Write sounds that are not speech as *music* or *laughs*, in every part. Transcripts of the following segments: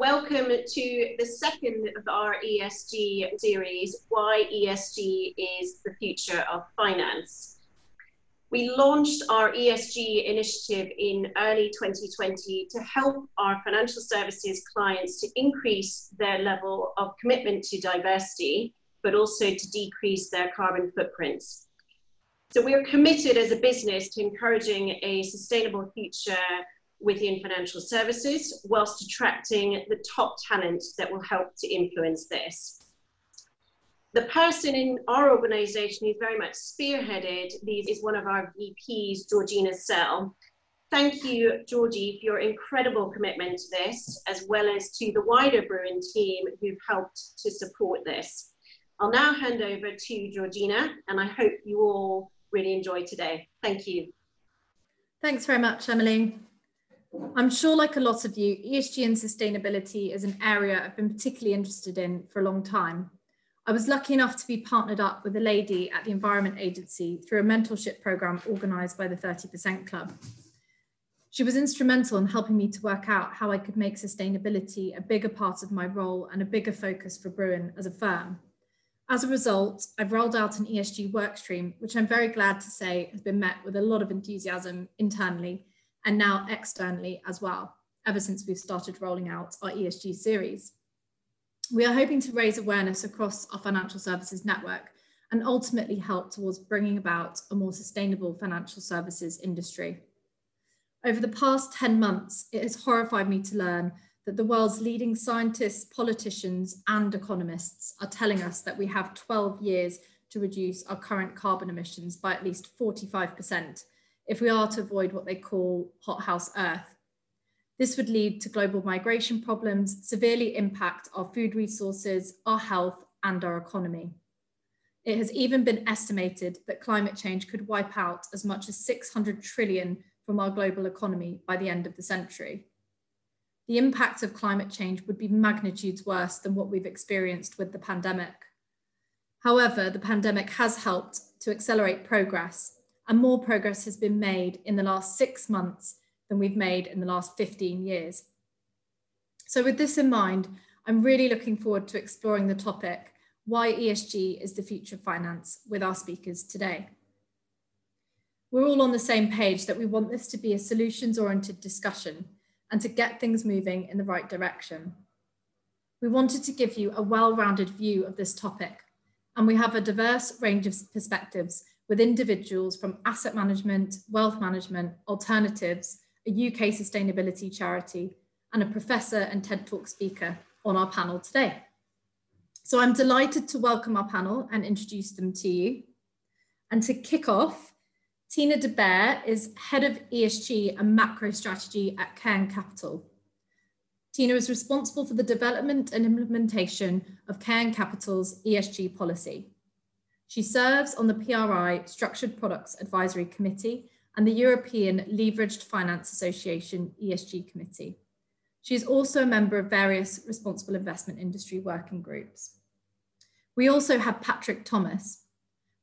welcome to the second of our ESG series, Why ESG is the Future of Finance. We launched our ESG initiative in early 2020 to help our financial services clients to increase their level of commitment to diversity, but also to decrease their carbon footprints. So we are committed as a business to encouraging a sustainable future within financial services whilst attracting the top talent that will help to influence this. The person in our organization who's very much spearheaded these is one of our VPs, Georgina Sell. Thank you, Georgie, for your incredible commitment to this, as well as to the wider Bruin team who've helped to support this. I'll now hand over to Georgina, and I hope you all really enjoy today. Thank you. Thanks very much, Emily. I'm sure, like a lot of you, ESG and sustainability is an area I've been particularly interested in for a long time. I was lucky enough to be partnered up with a lady at the Environment Agency through a mentorship program organised by the 30% Club. She was instrumental in helping me to work out how I could make sustainability a bigger part of my role and a bigger focus for Bruin as a firm. As a result, I've rolled out an ESG workstream, which I'm very glad to say has been met with a lot of enthusiasm internally and now externally as well, ever since we've started rolling out our ESG series. We are hoping to raise awareness across our financial services network and ultimately help towards bringing about a more sustainable financial services industry. Over the past 10 months, it has horrified me to learn that the world's leading scientists, politicians, and economists are telling us that we have 12 years to reduce our current carbon emissions by at least 45% if we are to avoid what they call hothouse Earth. This would lead to global migration problems, severely impact our food resources, our health, and our economy. It has even been estimated that climate change could wipe out as much as 600 trillion from our global economy by the end of the century. The impact of climate change would be magnitudes worse than what we've experienced with the pandemic. However, the pandemic has helped to accelerate progress and more progress has been made in the last six months than we've made in the last 15 years. So with this in mind, I'm really looking forward to exploring the topic, why ESG is the future of finance with our speakers today. We're all on the same page that we want this to be a solutions oriented discussion and to get things moving in the right direction. We wanted to give you a well-rounded view of this topic and we have a diverse range of perspectives with individuals from asset management, wealth management, alternatives, a UK sustainability charity, and a professor and TED Talk speaker on our panel today. So I'm delighted to welcome our panel and introduce them to you. And to kick off, Tina de Beer is Head of ESG and Macro Strategy at Cairn Capital. Tina is responsible for the development and implementation of Cairn Capital's ESG policy. She serves on the PRI Structured Products Advisory Committee and the European Leveraged Finance Association ESG Committee. She is also a member of various responsible investment industry working groups. We also have Patrick Thomas.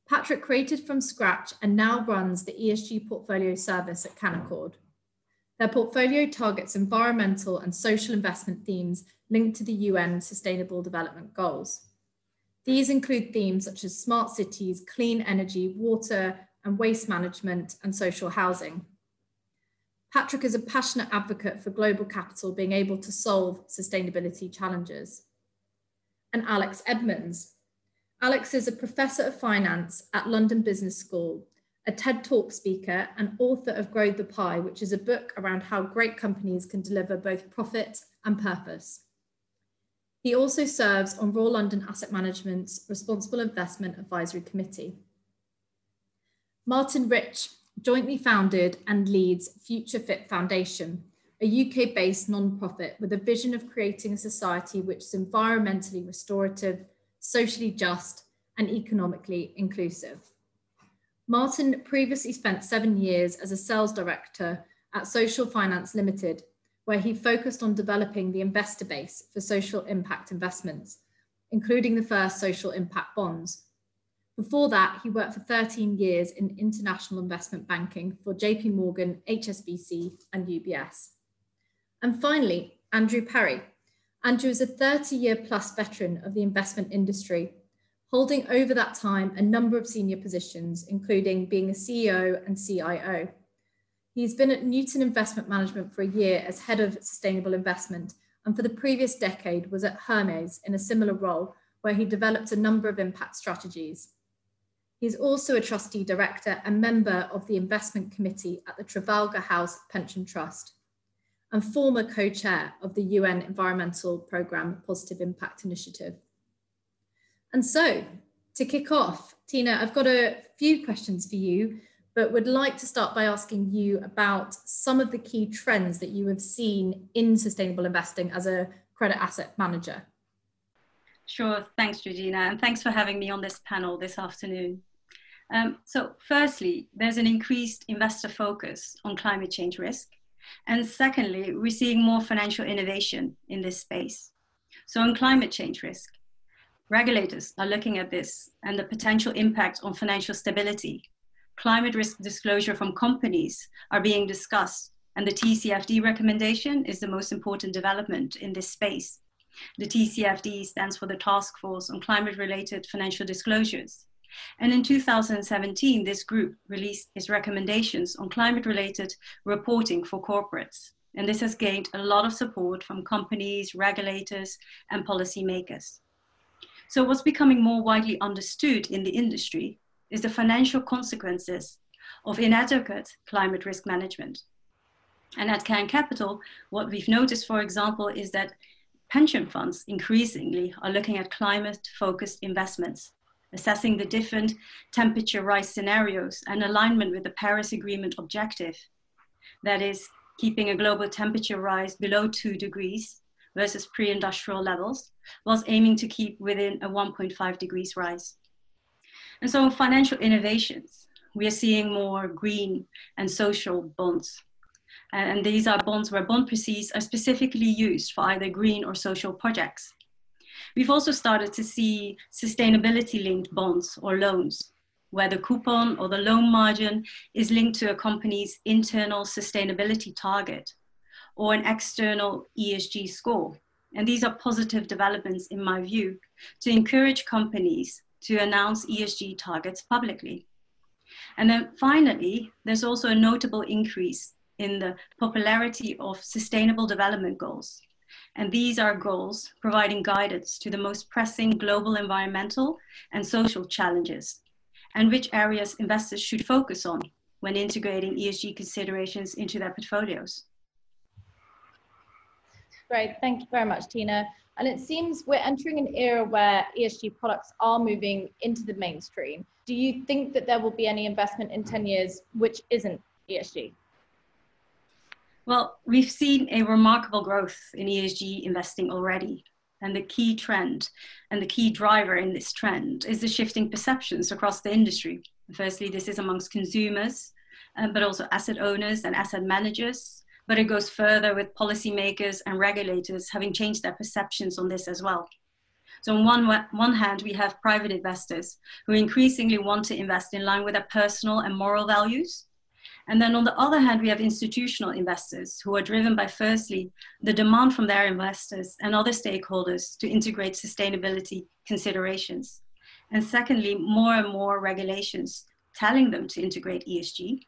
Patrick created from scratch and now runs the ESG portfolio service at Canaccord. Their portfolio targets environmental and social investment themes linked to the UN Sustainable Development Goals. These include themes such as smart cities, clean energy, water and waste management, and social housing. Patrick is a passionate advocate for global capital being able to solve sustainability challenges. And Alex Edmans. Alex is a professor of finance at London Business School, a TED Talk speaker, and author of Grow the Pie, which is a book around how great companies can deliver both profit and purpose. He also serves on Royal London Asset Management's Responsible Investment Advisory Committee. Martin Rich jointly founded and leads Future Fit Foundation, a UK based non-profit with a vision of creating a society which is environmentally restorative, socially just, and economically inclusive. Martin previously spent seven years as a sales director at Social Finance Limited, where he focused on developing the investor base for social impact investments, including the first social impact bonds. Before that, he worked for 13 years in international investment banking for JP Morgan, HSBC, and UBS. And finally, Andrew Parry, Andrew is a 30 year plus veteran of the investment industry, holding over that time a number of senior positions, including being a CEO and CIO. He's been at Newton Investment Management for a year as head of sustainable investment, and for the previous decade was at Hermes in a similar role where he developed a number of impact strategies. He's also a trustee director and member of the investment committee at the Trafalgar House Pension Trust and former co-chair of the UN Environmental Programme Positive Impact Initiative. And so to kick off, Tina, I've got a few questions for you, but would like to start by asking you about some of the key trends that you have seen in sustainable investing as a credit asset manager. Sure, thanks, Georgina, and thanks for having me on this panel this afternoon. Um, so firstly, there's an increased investor focus on climate change risk. And secondly, we're seeing more financial innovation in this space. So on climate change risk, regulators are looking at this and the potential impact on financial stability. Climate risk disclosure from companies are being discussed and the TCFD recommendation is the most important development in this space. The TCFD stands for the Task Force on Climate Related Financial Disclosures. And in 2017, this group released its recommendations on climate related reporting for corporates. And this has gained a lot of support from companies, regulators, and policymakers. So, what's becoming more widely understood in the industry is the financial consequences of inadequate climate risk management. And at Cairn Capital, what we've noticed, for example, is that pension funds increasingly are looking at climate focused investments assessing the different temperature rise scenarios and alignment with the Paris Agreement objective. That is, keeping a global temperature rise below two degrees versus pre industrial levels, whilst aiming to keep within a 1.5 degrees rise. And so, in financial innovations, we are seeing more green and social bonds. And these are bonds where bond proceeds are specifically used for either green or social projects. We've also started to see sustainability linked bonds or loans, where the coupon or the loan margin is linked to a company's internal sustainability target or an external ESG score. And these are positive developments, in my view, to encourage companies to announce ESG targets publicly. And then finally, there's also a notable increase in the popularity of sustainable development goals and these are goals providing guidance to the most pressing global environmental and social challenges, and which areas investors should focus on when integrating ESG considerations into their portfolios. Great, thank you very much, Tina. And it seems we're entering an era where ESG products are moving into the mainstream. Do you think that there will be any investment in 10 years which isn't ESG? Well, we've seen a remarkable growth in ESG investing already. And the key trend and the key driver in this trend is the shifting perceptions across the industry. Firstly, this is amongst consumers, uh, but also asset owners and asset managers. But it goes further with policymakers and regulators having changed their perceptions on this as well. So, on one, one hand, we have private investors who increasingly want to invest in line with their personal and moral values and then on the other hand, we have institutional investors who are driven by firstly, the demand from their investors and other stakeholders to integrate sustainability considerations. And secondly, more and more regulations telling them to integrate ESG.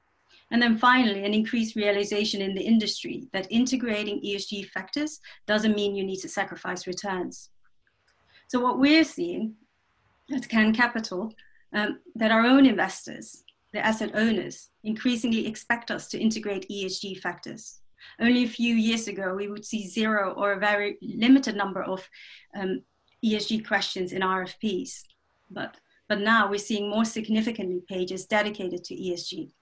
And then finally, an increased realization in the industry that integrating ESG factors doesn't mean you need to sacrifice returns. So what we're seeing at Cairn Capital, um, that our own investors the asset owners increasingly expect us to integrate ESG factors. Only a few years ago, we would see zero or a very limited number of um, ESG questions in RFPs. But, but now we're seeing more significantly pages dedicated to ESG.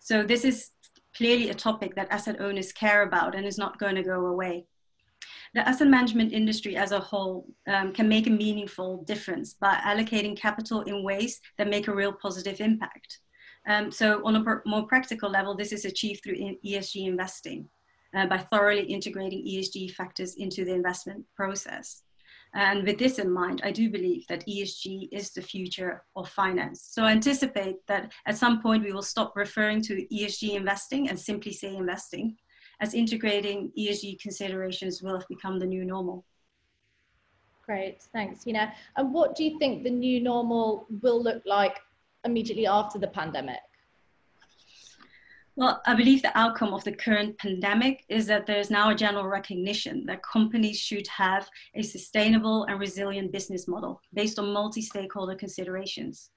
So this is clearly a topic that asset owners care about and is not going to go away. The asset management industry as a whole um, can make a meaningful difference by allocating capital in ways that make a real positive impact. Um, so on a more practical level, this is achieved through ESG investing uh, by thoroughly integrating ESG factors into the investment process. And with this in mind, I do believe that ESG is the future of finance. So I anticipate that at some point we will stop referring to ESG investing and simply say investing, as integrating ESG considerations will have become the new normal. Great, thanks, Tina. And what do you think the new normal will look like immediately after the pandemic? Well, I believe the outcome of the current pandemic is that there's now a general recognition that companies should have a sustainable and resilient business model based on multi stakeholder considerations.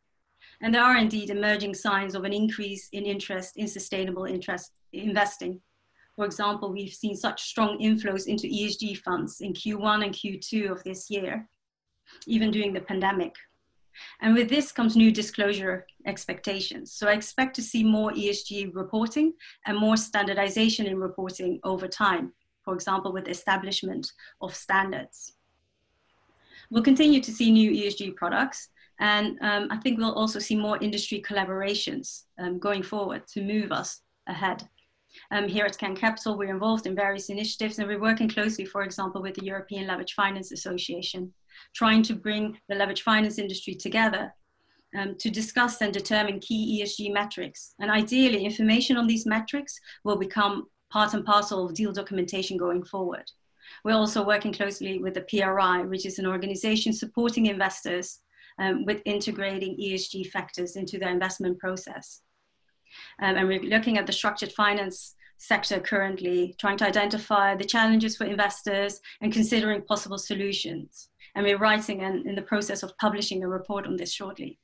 And there are indeed emerging signs of an increase in interest in sustainable interest investing. For example, we've seen such strong inflows into ESG funds in Q1 and Q2 of this year, even during the pandemic. And with this comes new disclosure expectations. So I expect to see more ESG reporting and more standardization in reporting over time, for example, with establishment of standards. We'll continue to see new ESG products, and um, I think we'll also see more industry collaborations um, going forward to move us ahead. Um, here at Cairn Capital, we're involved in various initiatives and we're working closely, for example, with the European Leverage Finance Association trying to bring the leverage finance industry together um, to discuss and determine key ESG metrics. And ideally, information on these metrics will become part and parcel of deal documentation going forward. We're also working closely with the PRI, which is an organization supporting investors um, with integrating ESG factors into their investment process. Um, and we're looking at the structured finance sector currently, trying to identify the challenges for investors and considering possible solutions and we're writing and in the process of publishing a report on this shortly.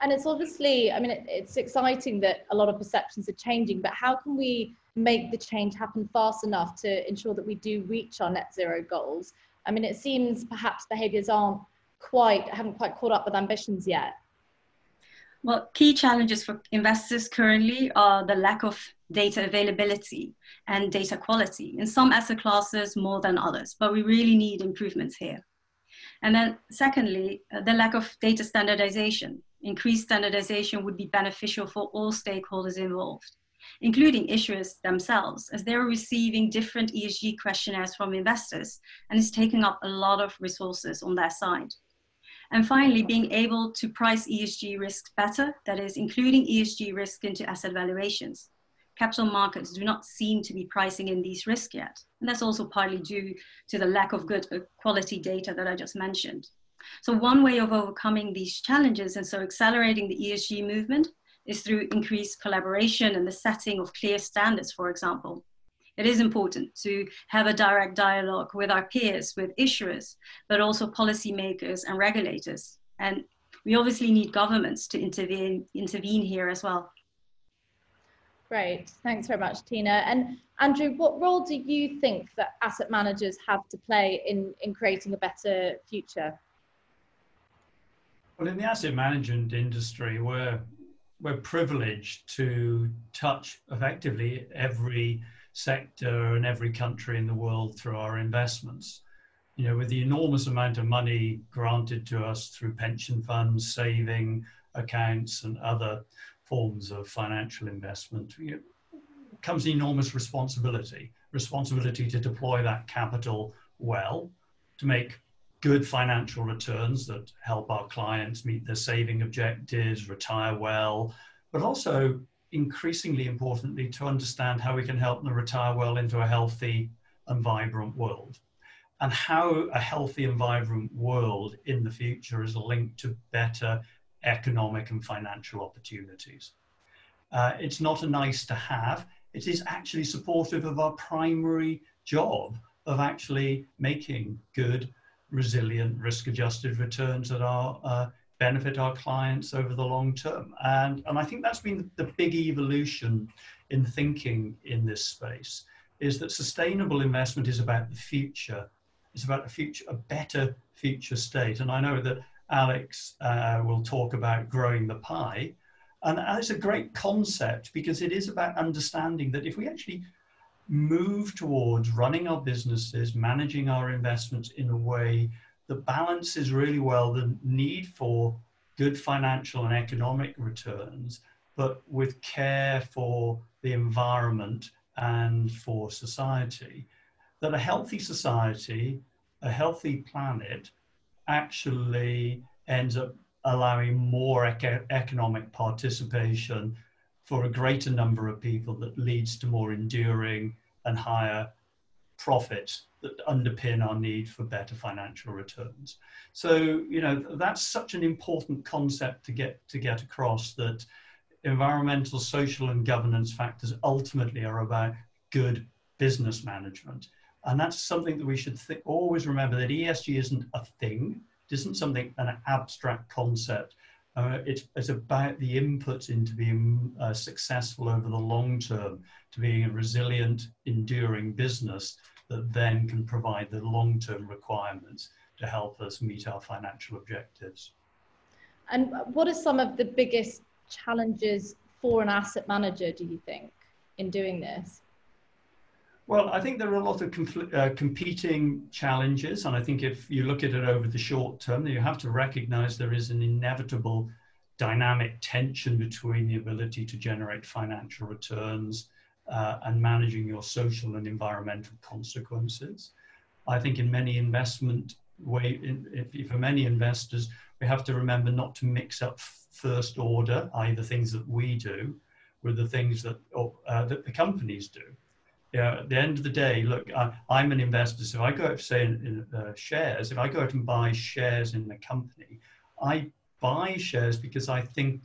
And it's obviously, I mean, it, it's exciting that a lot of perceptions are changing, but how can we make the change happen fast enough to ensure that we do reach our net zero goals? I mean, it seems perhaps behaviors aren't quite, haven't quite caught up with ambitions yet. Well, key challenges for investors currently are the lack of data availability and data quality. In some asset classes, more than others, but we really need improvements here. And then, secondly, uh, the lack of data standardization. Increased standardization would be beneficial for all stakeholders involved, including issuers themselves, as they're receiving different ESG questionnaires from investors and is taking up a lot of resources on their side. And finally, being able to price ESG risks better, that is, including ESG risk into asset valuations. Capital markets do not seem to be pricing in these risks yet. And that's also partly due to the lack of good uh, quality data that I just mentioned. So, one way of overcoming these challenges and so accelerating the ESG movement is through increased collaboration and the setting of clear standards, for example it is important to have a direct dialogue with our peers, with issuers, but also policymakers and regulators. And we obviously need governments to intervene, intervene here as well. Great, thanks very much, Tina. And Andrew, what role do you think that asset managers have to play in, in creating a better future? Well, in the asset management industry, we're, we're privileged to touch effectively every sector and every country in the world through our investments. You know, with the enormous amount of money granted to us through pension funds, saving accounts, and other forms of financial investment, you know, comes enormous responsibility. Responsibility to deploy that capital well, to make good financial returns that help our clients meet their saving objectives, retire well, but also increasingly importantly to understand how we can help them retire well into a healthy and vibrant world and how a healthy and vibrant world in the future is linked to better economic and financial opportunities. Uh, it's not a nice to have, it is actually supportive of our primary job of actually making good, resilient, risk adjusted returns that are uh, benefit our clients over the long term. And, and I think that's been the big evolution in thinking in this space is that sustainable investment is about the future. It's about a future, a better future state. And I know that Alex uh, will talk about growing the pie. And it's a great concept because it is about understanding that if we actually move towards running our businesses, managing our investments in a way that is really well the need for good financial and economic returns, but with care for the environment and for society. That a healthy society, a healthy planet, actually ends up allowing more eco- economic participation for a greater number of people that leads to more enduring and higher profits that underpin our need for better financial returns. So, you know, that's such an important concept to get to get across that environmental, social, and governance factors ultimately are about good business management. And that's something that we should th- always remember that ESG isn't a thing, it isn't something, an abstract concept. Uh, it's, it's, about the inputs into being uh, successful over the long term, to being a resilient, enduring business that then can provide the long term requirements to help us meet our financial objectives. And what are some of the biggest challenges for an asset manager, do you think, in doing this? Well, I think there are a lot of uh, competing challenges, and I think if you look at it over the short term, you have to recognize there is an inevitable dynamic tension between the ability to generate financial returns uh, and managing your social and environmental consequences. I think in many investment way, in, for many investors, we have to remember not to mix up first order, i.e., the things that we do, with the things that uh, that the companies do yeah, at the end of the day, look, I, am an investor. So I go out, say, in, in uh, shares. If I go out and buy shares in the company, I buy shares because I think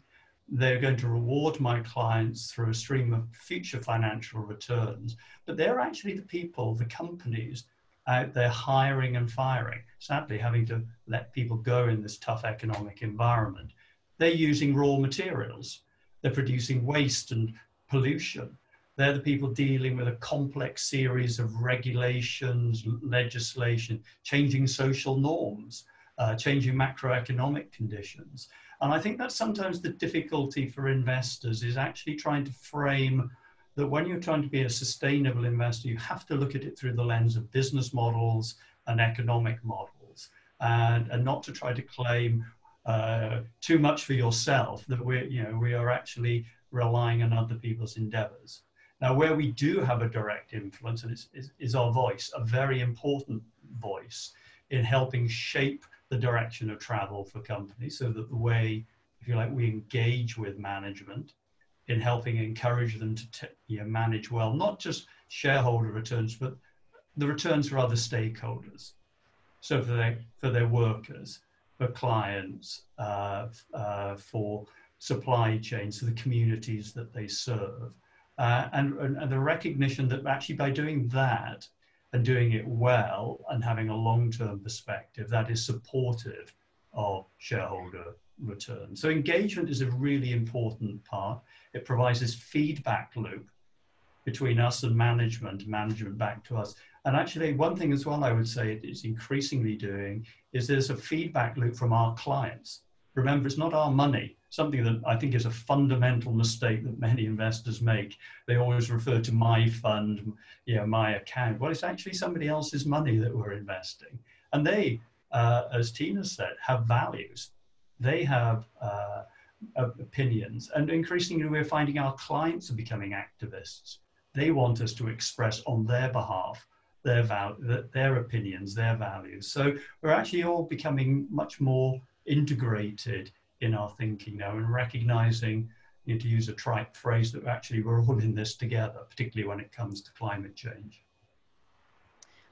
they're going to reward my clients through a stream of future financial returns. But they're actually the people, the companies out there hiring and firing, sadly, having to let people go in this tough economic environment. They're using raw materials, they're producing waste and pollution they're the people dealing with a complex series of regulations, legislation, changing social norms, uh, changing macroeconomic conditions. And I think that's sometimes the difficulty for investors is actually trying to frame that when you're trying to be a sustainable investor, you have to look at it through the lens of business models and economic models and, and not to try to claim uh, too much for yourself that we're, you know, we are actually relying on other people's endeavors. Now, where we do have a direct influence and is, is, is our voice, a very important voice in helping shape the direction of travel for companies so that the way, if you like, we engage with management in helping encourage them to t- you know, manage well, not just shareholder returns, but the returns for other stakeholders. So for their, for their workers, for clients, uh, uh, for supply chains, for the communities that they serve. Uh, and, and the recognition that actually by doing that and doing it well and having a long-term perspective that is supportive of shareholder return. So engagement is a really important part. It provides this feedback loop between us and management, management back to us. And actually, one thing as well I would say it is increasingly doing is there's a feedback loop from our clients. Remember, it's not our money something that I think is a fundamental mistake that many investors make. They always refer to my fund, you know, my account. Well, it's actually somebody else's money that we're investing. And they, uh, as Tina said, have values. They have uh, opinions. And increasingly, we're finding our clients are becoming activists. They want us to express on their behalf their, val- their opinions, their values. So we're actually all becoming much more integrated in our thinking now and recognizing, you know, to use a trite phrase, that actually we're all in this together, particularly when it comes to climate change.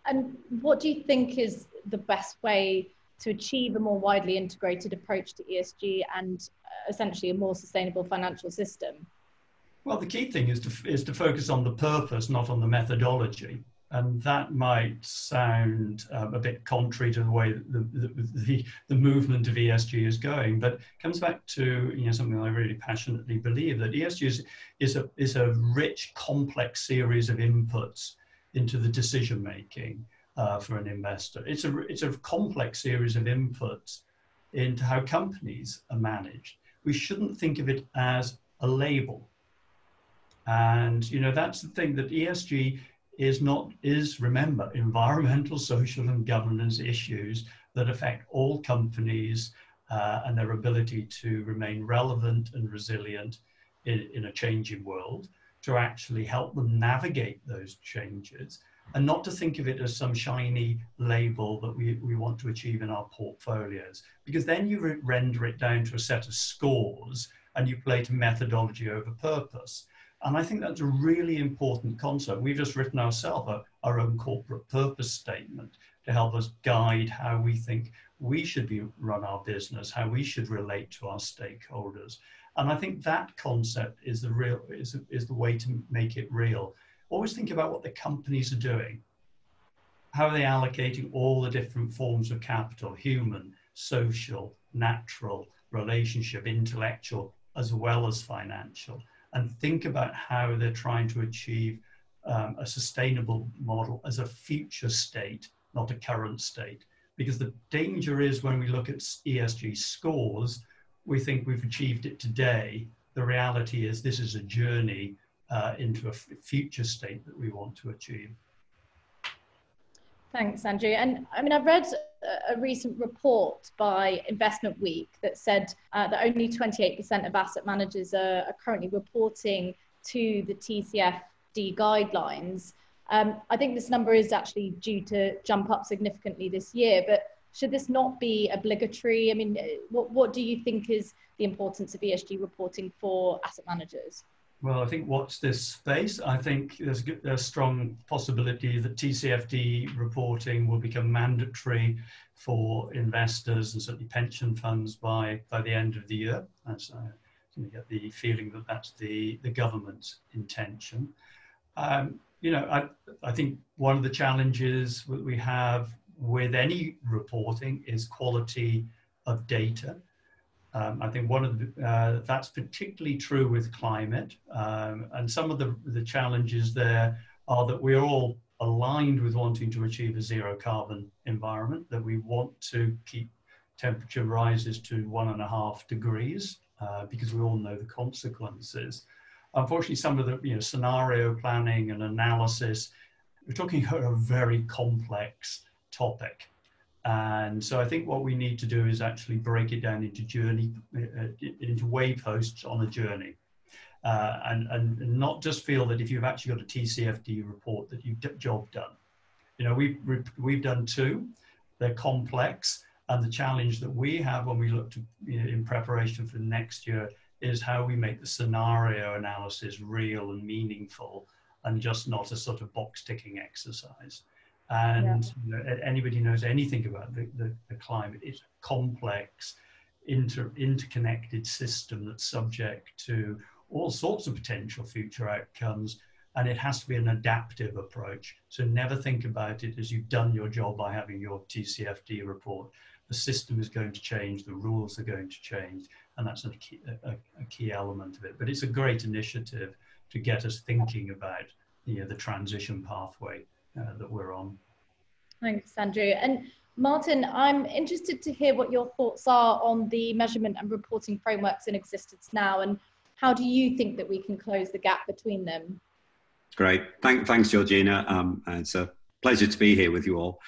And what do you think is the best way to achieve a more widely integrated approach to ESG and uh, essentially a more sustainable financial system? Well, the key thing is to, is to focus on the purpose, not on the methodology and that might sound um, a bit contrary to the way the, the, the, movement of ESG is going, but comes back to you know, something I really passionately believe that ESG is, is, a, is a rich, complex series of inputs into the decision making uh, for an investor. It's a, it's a complex series of inputs into how companies are managed. We shouldn't think of it as a label. And you know that's the thing that ESG is not is remember environmental, social, and governance issues that affect all companies uh, and their ability to remain relevant and resilient in, in a changing world, to actually help them navigate those changes, and not to think of it as some shiny label that we, we want to achieve in our portfolios, because then you re- render it down to a set of scores and you play to methodology over purpose. And I think that's a really important concept. We've just written ourselves our own corporate purpose statement to help us guide how we think we should be run our business, how we should relate to our stakeholders. And I think that concept is the real is, is the way to make it real. Always think about what the companies are doing. How are they allocating all the different forms of capital, human, social, natural, relationship, intellectual, as well as financial, and think about how they're trying to achieve um, a sustainable model as a future state, not a current state. Because the danger is when we look at ESG scores, we think we've achieved it today. The reality is this is a journey uh, into a future state that we want to achieve. Thanks, Andrew. And I mean, I've read a recent report by Investment Week that said uh, that only 28% of asset managers are, are, currently reporting to the TCFD guidelines. Um, I think this number is actually due to jump up significantly this year, but should this not be obligatory? I mean, what, what do you think is the importance of ESG reporting for asset managers? Well, I think watch this space. I think there's a strong possibility that TCFD reporting will become mandatory for investors and certainly pension funds by, by the end of the year. I get the feeling that that's the, the government's intention. Um, you know, I, I think one of the challenges that we have with any reporting is quality of data. Um, I think one of the, uh, that's particularly true with climate. Um, and some of the, the challenges there are that we're all aligned with wanting to achieve a zero carbon environment, that we want to keep temperature rises to one and a half degrees uh, because we all know the consequences. Unfortunately, some of the you know, scenario planning and analysis, we're talking about a very complex topic. And so I think what we need to do is actually break it down into journey, uh, into wayposts on a journey. Uh, and, and not just feel that if you've actually got a TCFD report that you've got job done. You know, we've, we've done two, they're complex. And the challenge that we have when we look to, you know, in preparation for next year is how we make the scenario analysis real and meaningful and just not a sort of box ticking exercise. And yeah. you know, anybody knows anything about the, the, the, climate, it's a complex, inter, interconnected system that's subject to all sorts of potential future outcomes. And it has to be an adaptive approach. So never think about it as you've done your job by having your TCFD report. The system is going to change, the rules are going to change, and that's a key, a, a key element of it. But it's a great initiative to get us thinking about you know, the transition pathway uh, that we're on. Thanks, Andrew. And Martin, I'm interested to hear what your thoughts are on the measurement and reporting frameworks in existence now, and how do you think that we can close the gap between them? Great. Thank, thanks, Georgina. Um, it's a pleasure to be here with you all.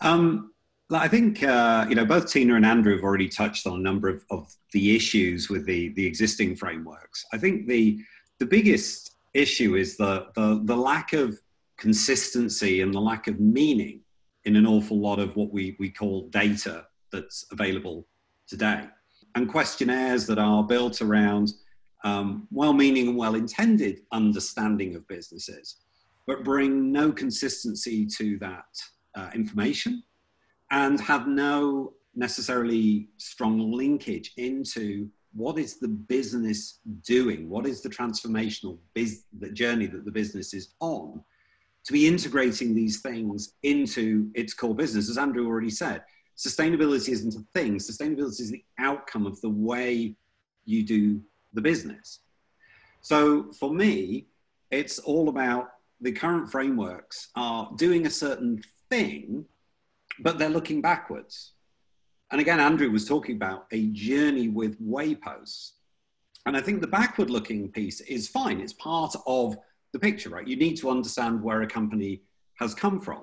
Um, I think uh, you know both Tina and Andrew have already touched on a number of, of the issues with the, the existing frameworks. I think the the biggest issue is the, the the lack of consistency and the lack of meaning in an awful lot of what we, we call data that's available today. And questionnaires that are built around um, well meaning and well intended understanding of businesses, but bring no consistency to that uh, information and have no necessarily strong linkage into what is the business doing? What is the transformational biz- the journey that the business is on? To be integrating these things into its core business. As Andrew already said, sustainability isn't a thing, sustainability is the outcome of the way you do the business. So for me, it's all about the current frameworks are doing a certain thing, but they're looking backwards. And again, Andrew was talking about a journey with wayposts. And I think the backward looking piece is fine. It's part of the picture, right? You need to understand where a company has come from.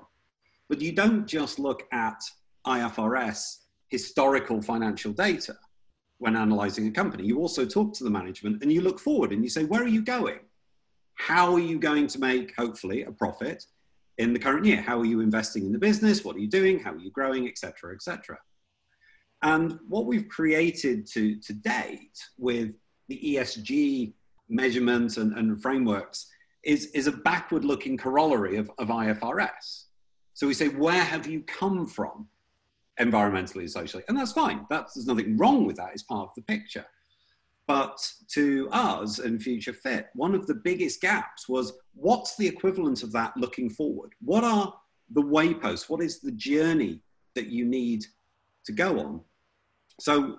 But you don't just look at IFRS historical financial data when analyzing a company. You also talk to the management and you look forward and you say, where are you going? How are you going to make, hopefully, a profit in the current year? How are you investing in the business? What are you doing? How are you growing, etc., etc. And what we've created to, to date with the ESG measurements and, and frameworks is, is a backward looking corollary of, of IFRS. So we say, where have you come from environmentally and socially? And that's fine. That's, there's nothing wrong with that. It's part of the picture. But to us and Future Fit, one of the biggest gaps was what's the equivalent of that looking forward? What are the wayposts? What is the journey that you need to go on? So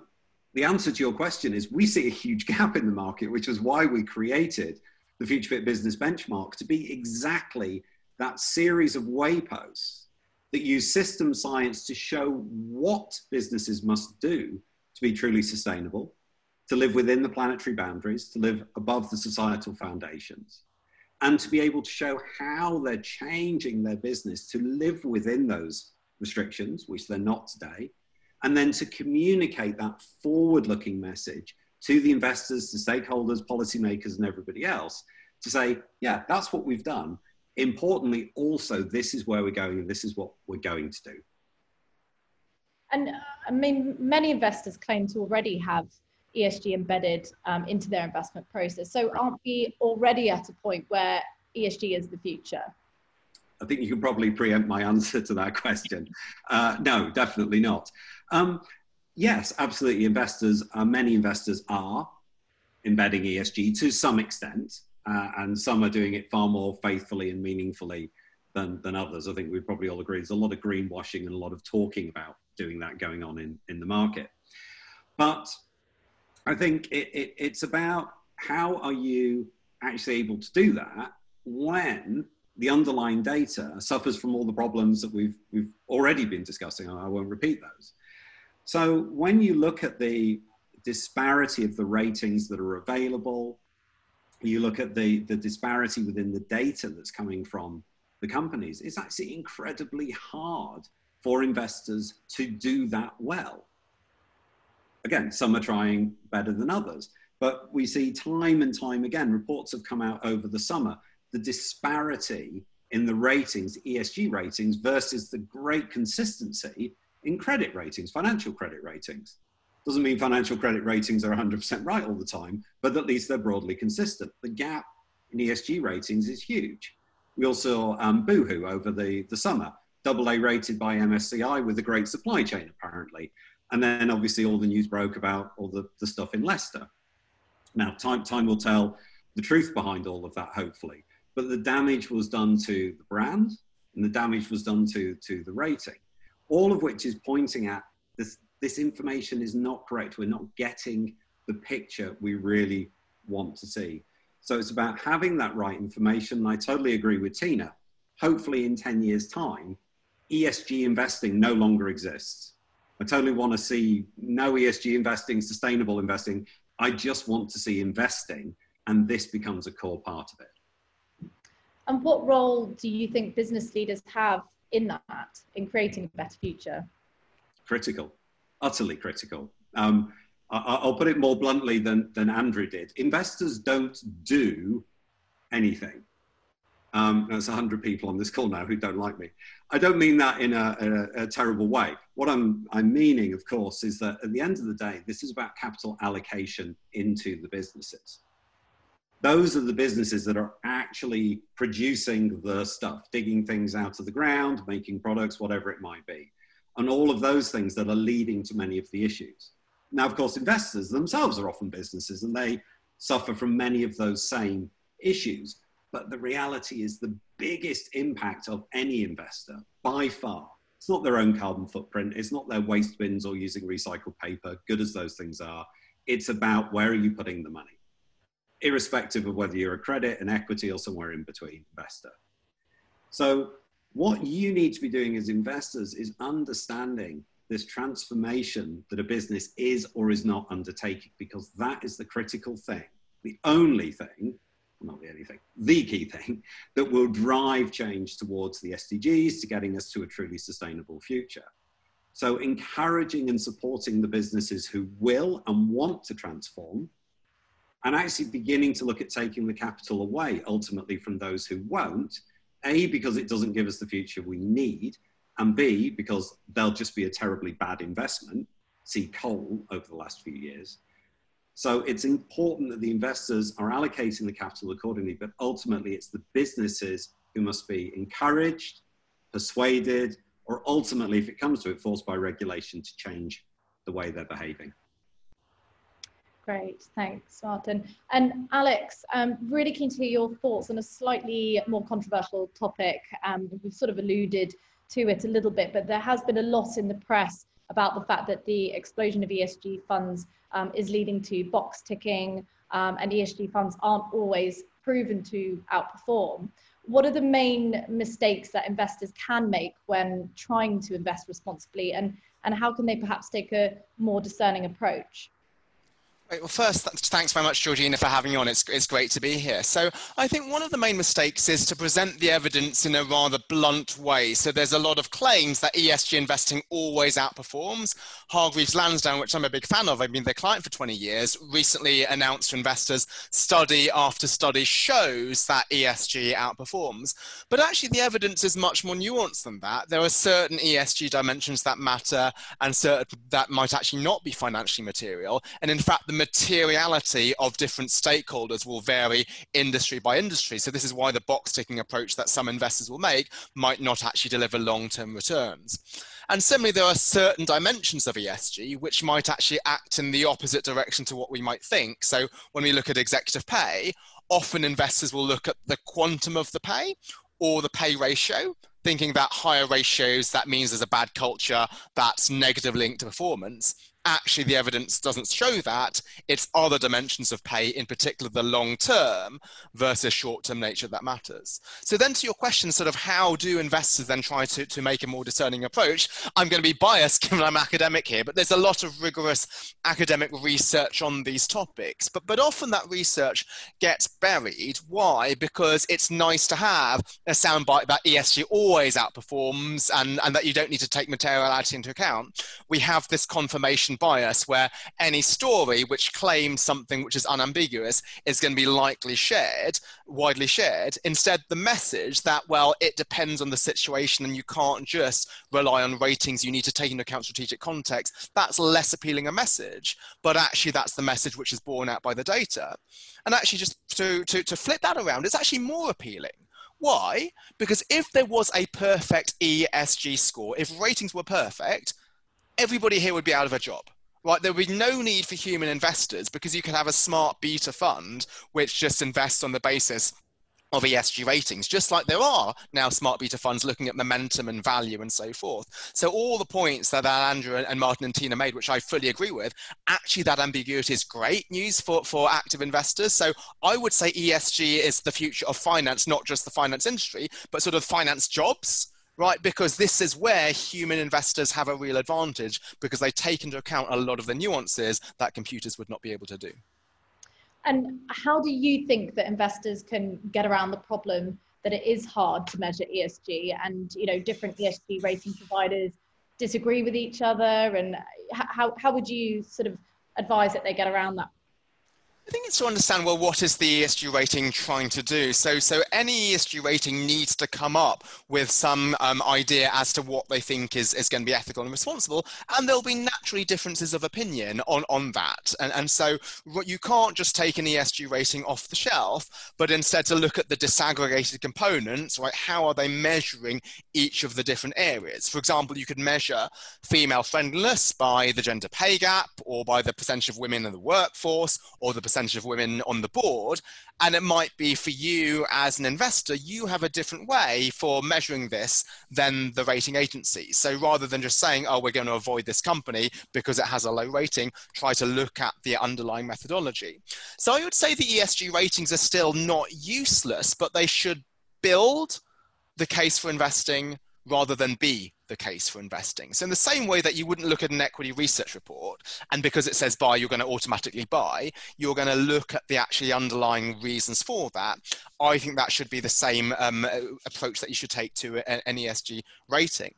the answer to your question is we see a huge gap in the market, which is why we created the Future Fit Business Benchmark to be exactly that series of wayposts that use system science to show what businesses must do to be truly sustainable, to live within the planetary boundaries, to live above the societal foundations, and to be able to show how they're changing their business to live within those restrictions, which they're not today, and then to communicate that forward looking message to the investors, to stakeholders, policymakers, and everybody else to say, yeah, that's what we've done. Importantly, also, this is where we're going and this is what we're going to do. And uh, I mean, many investors claim to already have ESG embedded um, into their investment process. So, aren't we already at a point where ESG is the future? I think you can probably preempt my answer to that question. Uh, no, definitely not. Um, yes, absolutely. Investors, uh, many investors are embedding ESG to some extent, uh, and some are doing it far more faithfully and meaningfully than, than others. I think we probably all agree there's a lot of greenwashing and a lot of talking about doing that going on in, in the market. But I think it, it, it's about how are you actually able to do that when the underlying data suffers from all the problems that we've, we've already been discussing. I won't repeat those. So when you look at the disparity of the ratings that are available, you look at the, the disparity within the data that's coming from the companies, it's actually incredibly hard for investors to do that well. Again, some are trying better than others, but we see time and time again, reports have come out over the summer the disparity in the ratings, ESG ratings, versus the great consistency in credit ratings, financial credit ratings. Doesn't mean financial credit ratings are 100% right all the time, but at least they're broadly consistent. The gap in ESG ratings is huge. We also saw um, Boohoo over the, the summer, double A rated by MSCI with a great supply chain, apparently. And then obviously all the news broke about all the, the stuff in Leicester. Now, time, time will tell the truth behind all of that, hopefully but the damage was done to the brand and the damage was done to, to the rating, all of which is pointing at this, this information is not correct. We're not getting the picture we really want to see. So it's about having that right information. And I totally agree with Tina. Hopefully, in 10 years' time, ESG investing no longer exists. I totally want to see no ESG investing, sustainable investing. I just want to see investing, and this becomes a core part of it. And what role do you think business leaders have in that, in creating a better future? Critical, utterly critical. Um, I, will put it more bluntly than, than Andrew did. Investors don't do anything. Um, there's 100 people on this call now who don't like me. I don't mean that in a, a, a, terrible way. What I'm, I'm meaning, of course, is that at the end of the day, this is about capital allocation into the businesses those are the businesses that are actually producing the stuff, digging things out of the ground, making products, whatever it might be. And all of those things that are leading to many of the issues. Now, of course, investors themselves are often businesses and they suffer from many of those same issues. But the reality is the biggest impact of any investor by far. It's not their own carbon footprint. It's not their waste bins or using recycled paper, good as those things are. It's about where are you putting the money? Irrespective of whether you're a credit, an equity, or somewhere in between investor. So, what you need to be doing as investors is understanding this transformation that a business is or is not undertaking, because that is the critical thing, the only thing, not the only thing, the key thing that will drive change towards the SDGs to getting us to a truly sustainable future. So, encouraging and supporting the businesses who will and want to transform and actually beginning to look at taking the capital away ultimately from those who won't. A, because it doesn't give us the future we need, and B, because they'll just be a terribly bad investment. See coal over the last few years. So it's important that the investors are allocating the capital accordingly, but ultimately it's the businesses who must be encouraged, persuaded, or ultimately, if it comes to it, forced by regulation to change the way they're behaving. Great, thanks, Martin. And Alex, I'm really keen to hear your thoughts on a slightly more controversial topic. Um, we've sort of alluded to it a little bit, but there has been a lot in the press about the fact that the explosion of ESG funds um, is leading to box ticking, um, and ESG funds aren't always proven to outperform. What are the main mistakes that investors can make when trying to invest responsibly, and, and how can they perhaps take a more discerning approach? Well, first, thanks very much, Georgina, for having me on. It's, it's great to be here. So, I think one of the main mistakes is to present the evidence in a rather blunt way. So, there's a lot of claims that ESG investing always outperforms. Hargreaves Lansdown, which I'm a big fan of, I've been their client for 20 years, recently announced to investors study after study shows that ESG outperforms. But actually, the evidence is much more nuanced than that. There are certain ESG dimensions that matter and certain that might actually not be financially material. And in fact, the materiality of different stakeholders will vary industry by industry. So this is why the box ticking approach that some investors will make might not actually deliver long-term returns. And similarly, there are certain dimensions of ESG which might actually act in the opposite direction to what we might think. So when we look at executive pay, often investors will look at the quantum of the pay or the pay ratio, thinking that higher ratios, that means there's a bad culture that's negative linked to performance actually the evidence doesn't show that. It's other dimensions of pay, in particular the long term versus short term nature that matters. So then to your question, sort of how do investors then try to, to make a more discerning approach? I'm going to be biased *laughs* given I'm academic here, but there's a lot of rigorous academic research on these topics. But, but often that research gets buried. Why? Because it's nice to have a soundbite that ESG always outperforms and, and that you don't need to take materiality into account. We have this confirmation confirmation bias where any story which claims something which is unambiguous is going to be likely shared, widely shared. Instead, the message that, well, it depends on the situation and you can't just rely on ratings, you need to take into account strategic context, that's less appealing a message. But actually, that's the message which is borne out by the data. And actually, just to, to, to flip that around, it's actually more appealing. Why? Because if there was a perfect ESG score, if ratings were perfect, everybody here would be out of a job right there would be no need for human investors because you could have a smart beta fund which just invests on the basis of ESG ratings, just like there are now smart beta funds looking at momentum and value and so forth. So all the points that Andrew and Martin and Tina made, which I fully agree with, actually that ambiguity is great news for, for active investors. So I would say ESG is the future of finance, not just the finance industry, but sort of finance jobs right? Because this is where human investors have a real advantage because they take into account a lot of the nuances that computers would not be able to do. And how do you think that investors can get around the problem that it is hard to measure ESG and you know different ESG rating providers disagree with each other and how, how would you sort of advise that they get around that I think it's to understand well what is the ESG rating trying to do. So so any ESG rating needs to come up with some um, idea as to what they think is, is going to be ethical and responsible, and there'll be naturally differences of opinion on on that. And and so you can't just take an ESG rating off the shelf, but instead to look at the disaggregated components. Right, how are they measuring each of the different areas? For example, you could measure female friendliness by the gender pay gap, or by the percentage of women in the workforce, or the percentage percentage of women on the board. And it might be for you as an investor, you have a different way for measuring this than the rating agency. So rather than just saying, oh, we're going to avoid this company because it has a low rating, try to look at the underlying methodology. So I would say the ESG ratings are still not useless, but they should build the case for investing rather than be the case for investing. So in the same way that you wouldn't look at an equity research report and because it says buy, you're going to automatically buy, you're going to look at the actually underlying reasons for that. I think that should be the same um, approach that you should take to an ESG rating.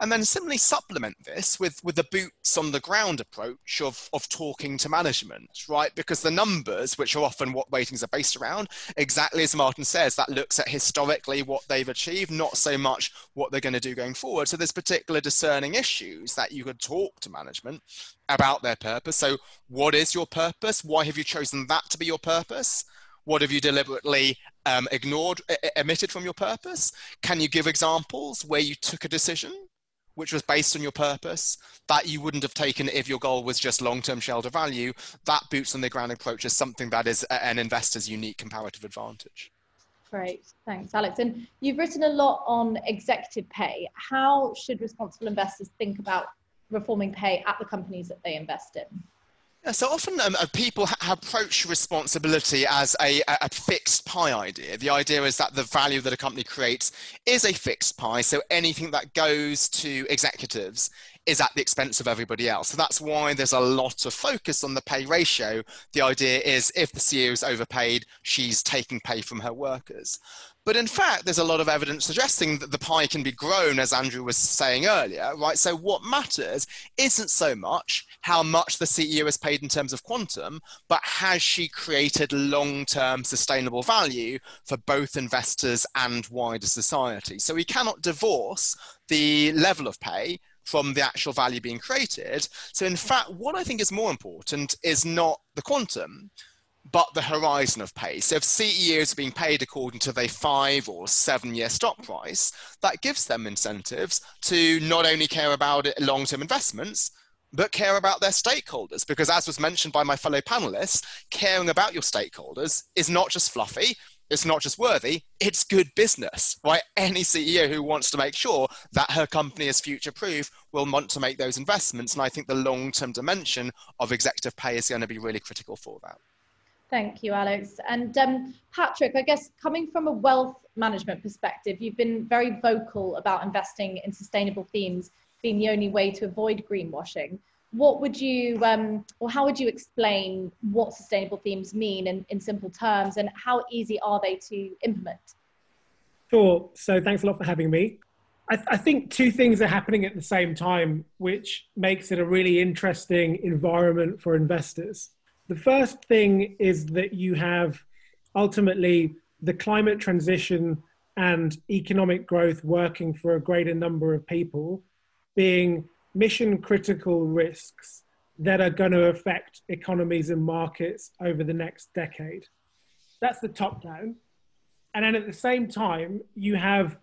And then similarly supplement this with, with the boots on the ground approach of, of talking to management, right? Because the numbers, which are often what ratings are based around, exactly as Martin says, that looks at historically what they've achieved, not so much what they're going to do going forward. So there's particular discerning issues that you could talk to management about their purpose. So, what is your purpose? Why have you chosen that to be your purpose? What have you deliberately um, ignored, omitted from your purpose? Can you give examples where you took a decision which was based on your purpose that you wouldn't have taken if your goal was just long-term shareholder value? That boots on the ground approach is something that is an investor's unique comparative advantage. Great, thanks, Alex. And you've written a lot on executive pay. How should responsible investors think about reforming pay at the companies that they invest in? So often um, uh, people ha- approach responsibility as a, a, fixed pie idea. The idea is that the value that a company creates is a fixed pie, so anything that goes to executives is at the expense of everybody else. So that's why there's a lot of focus on the pay ratio. The idea is if the CEO is overpaid, she's taking pay from her workers. But in fact, there's a lot of evidence suggesting that the pie can be grown, as Andrew was saying earlier, right? So what matters isn't so much how much the CEO is paid in terms of quantum, but has she created long-term sustainable value for both investors and wider society? So we cannot divorce the level of pay from the actual value being created. So in fact, what I think is more important is not the quantum, but the horizon of pay. So if CEOs are being paid according to their five or seven year stock price, that gives them incentives to not only care about long term investments, but care about their stakeholders. Because as was mentioned by my fellow panelists, caring about your stakeholders is not just fluffy, it's not just worthy, it's good business, right? Any CEO who wants to make sure that her company is future proof will want to make those investments. And I think the long term dimension of executive pay is going to be really critical for that. Thank you, Alex. And um, Patrick, I guess coming from a wealth management perspective, you've been very vocal about investing in sustainable themes being the only way to avoid greenwashing. What would you, um, or how would you explain what sustainable themes mean in, in simple terms and how easy are they to implement? Sure. So thanks a lot for having me. I, th- I, think two things are happening at the same time, which makes it a really interesting environment for investors. The first thing is that you have ultimately the climate transition and economic growth working for a greater number of people being mission critical risks that are going to affect economies and markets over the next decade. That's the top down. And then at the same time, you have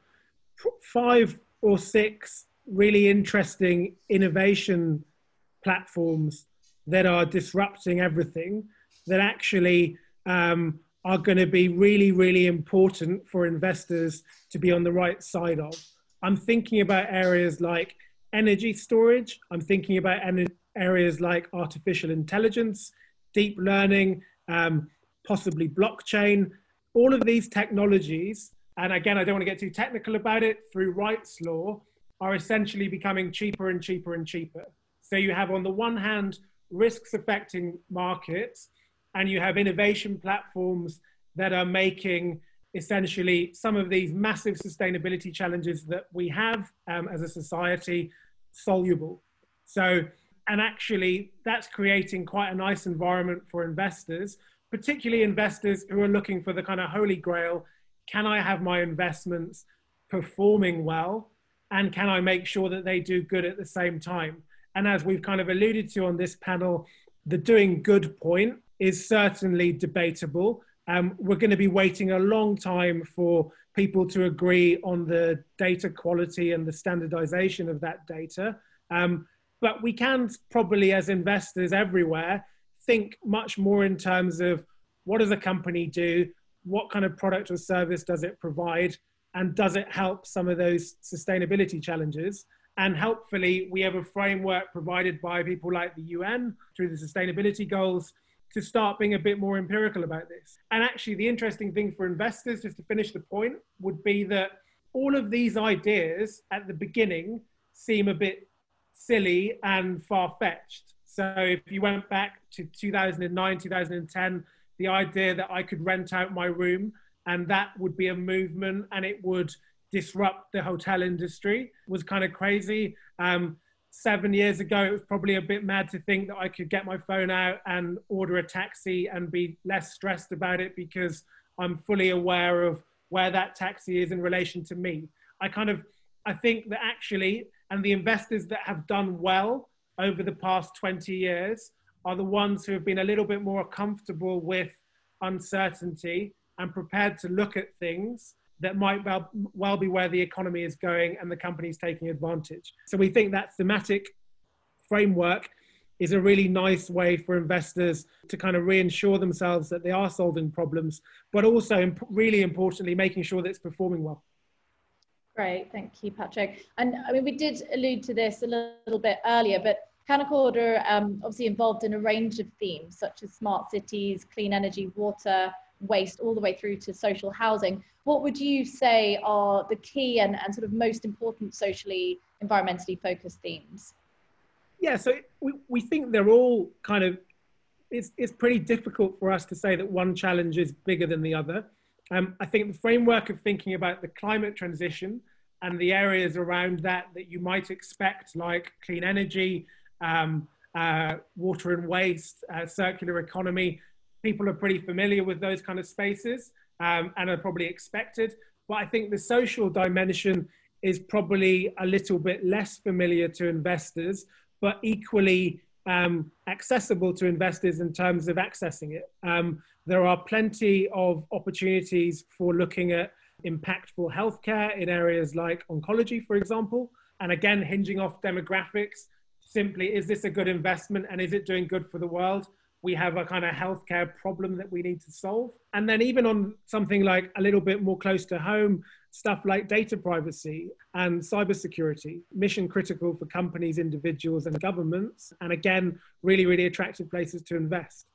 five or six really interesting innovation platforms that are disrupting everything that actually um, are going to be really, really important for investors to be on the right side of. I'm thinking about areas like energy storage. I'm thinking about areas like artificial intelligence, deep learning, um, possibly blockchain. All of these technologies, and again, I don't want to get too technical about it, through Wright's law, are essentially becoming cheaper and cheaper and cheaper. So you have, on the one hand, risks affecting markets, and you have innovation platforms that are making essentially some of these massive sustainability challenges that we have um, as a society soluble. So, and actually, that's creating quite a nice environment for investors, particularly investors who are looking for the kind of holy grail can I have my investments performing well? And can I make sure that they do good at the same time? And as we've kind of alluded to on this panel, the doing good point is certainly debatable. Um, we're going to be waiting a long time for people to agree on the data quality and the standardization of that data. Um, but we can probably, as investors everywhere, think much more in terms of what does a company do? What kind of product or service does it provide? And does it help some of those sustainability challenges? And helpfully, we have a framework provided by people like the UN through the sustainability goals to start being a bit more empirical about this. And actually, the interesting thing for investors, just to finish the point, would be that all of these ideas at the beginning seem a bit silly and far fetched. So if you went back to 2009, 2010, the idea that I could rent out my room and that would be a movement and it would disrupt the hotel industry was kind of crazy. Um, seven years ago, it was probably a bit mad to think that I could get my phone out and order a taxi and be less stressed about it because I'm fully aware of where that taxi is in relation to me. I kind of, I think that actually, And the investors that have done well over the past 20 years are the ones who have been a little bit more comfortable with uncertainty and prepared to look at things that might well, well be where the economy is going and the company's taking advantage. So we think that thematic framework is a really nice way for investors to kind of reinsure themselves that they are solving problems, but also really importantly, making sure that it's performing well. Great, thank you, Patrick. And I mean, we did allude to this a little bit earlier, but Canaccord are um, obviously involved in a range of themes such as smart cities, clean energy, water, waste, all the way through to social housing. What would you say are the key and, and sort of most important socially, environmentally focused themes? Yeah, so we, we think they're all kind of, it's, it's pretty difficult for us to say that one challenge is bigger than the other. Um, I think the framework of thinking about the climate transition and the areas around that that you might expect, like clean energy, um, uh, water and waste, uh, circular economy, people are pretty familiar with those kind of spaces um, and are probably expected. But I think the social dimension is probably a little bit less familiar to investors, but equally um, accessible to investors in terms of accessing it. Um, there are plenty of opportunities for looking at impactful healthcare in areas like oncology, for example. And again, hinging off demographics, simply is this a good investment and is it doing good for the world? We have a kind of healthcare problem that we need to solve. And then, even on something like a little bit more close to home, stuff like data privacy and cybersecurity, mission critical for companies, individuals, and governments. And again, really, really attractive places to invest.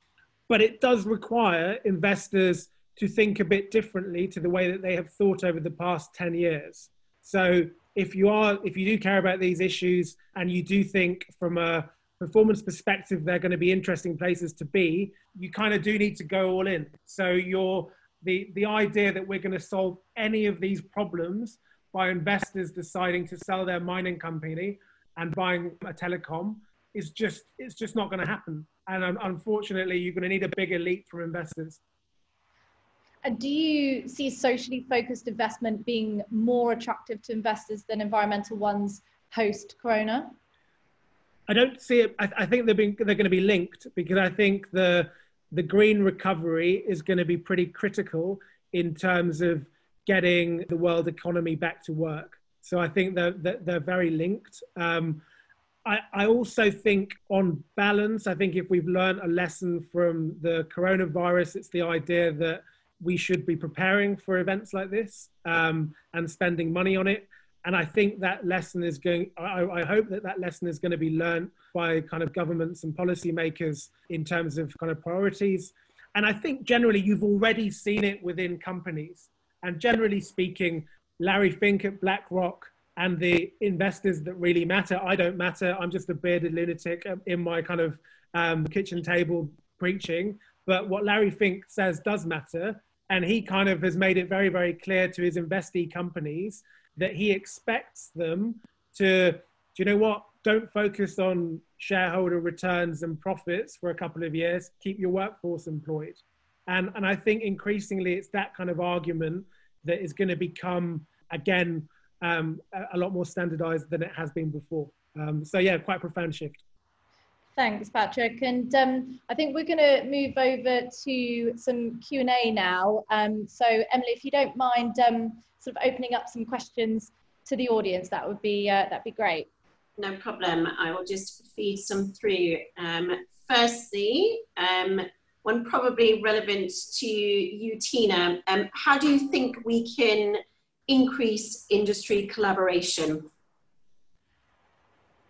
But it does require investors to think a bit differently to the way that they have thought over the past 10 years. So if you are, if you do care about these issues and you do think from a performance perspective they're going to be interesting places to be, you kind of do need to go all in. So you're the the idea that we're going to solve any of these problems by investors deciding to sell their mining company and buying a telecom is just it's just not going to happen. And unfortunately you're going to need a bigger leap from investors. And do you see socially focused investment being more attractive to investors than environmental ones post corona i don't see it i, I think they're being they're going to be linked because i think the the green recovery is going to be pretty critical in terms of getting the world economy back to work. So I think they're, they're very linked. Um, I, I, also think, on balance, I think if we've learned a lesson from the coronavirus, it's the idea that we should be preparing for events like this um, and spending money on it and I think that lesson is going, I, I, hope that that lesson is going to be learned by kind of governments and policymakers in terms of kind of priorities. And I think generally you've already seen it within companies. And generally speaking, Larry Fink at BlackRock and the investors that really matter, I don't matter. I'm just a bearded lunatic in my kind of um, kitchen table preaching. But what Larry Fink says does matter. And he kind of has made it very, very clear to his investee companies that he expects them to, do you know what? Don't focus on shareholder returns and profits for a couple of years. Keep your workforce employed. And, and I think increasingly it's that kind of argument that is going to become, again, um, a, a, lot more standardized than it has been before. Um, so, yeah, quite a profound shift. Thanks, Patrick. And um, I think we're going to move over to some Q&A now. Um, so, Emily, if you don't mind um, sort of opening up some questions to the audience, that would be uh, that'd be great. No problem. I will just feed some through. Um, firstly, um, one probably relevant to you, Tina. Um, how do you think we can increase industry collaboration?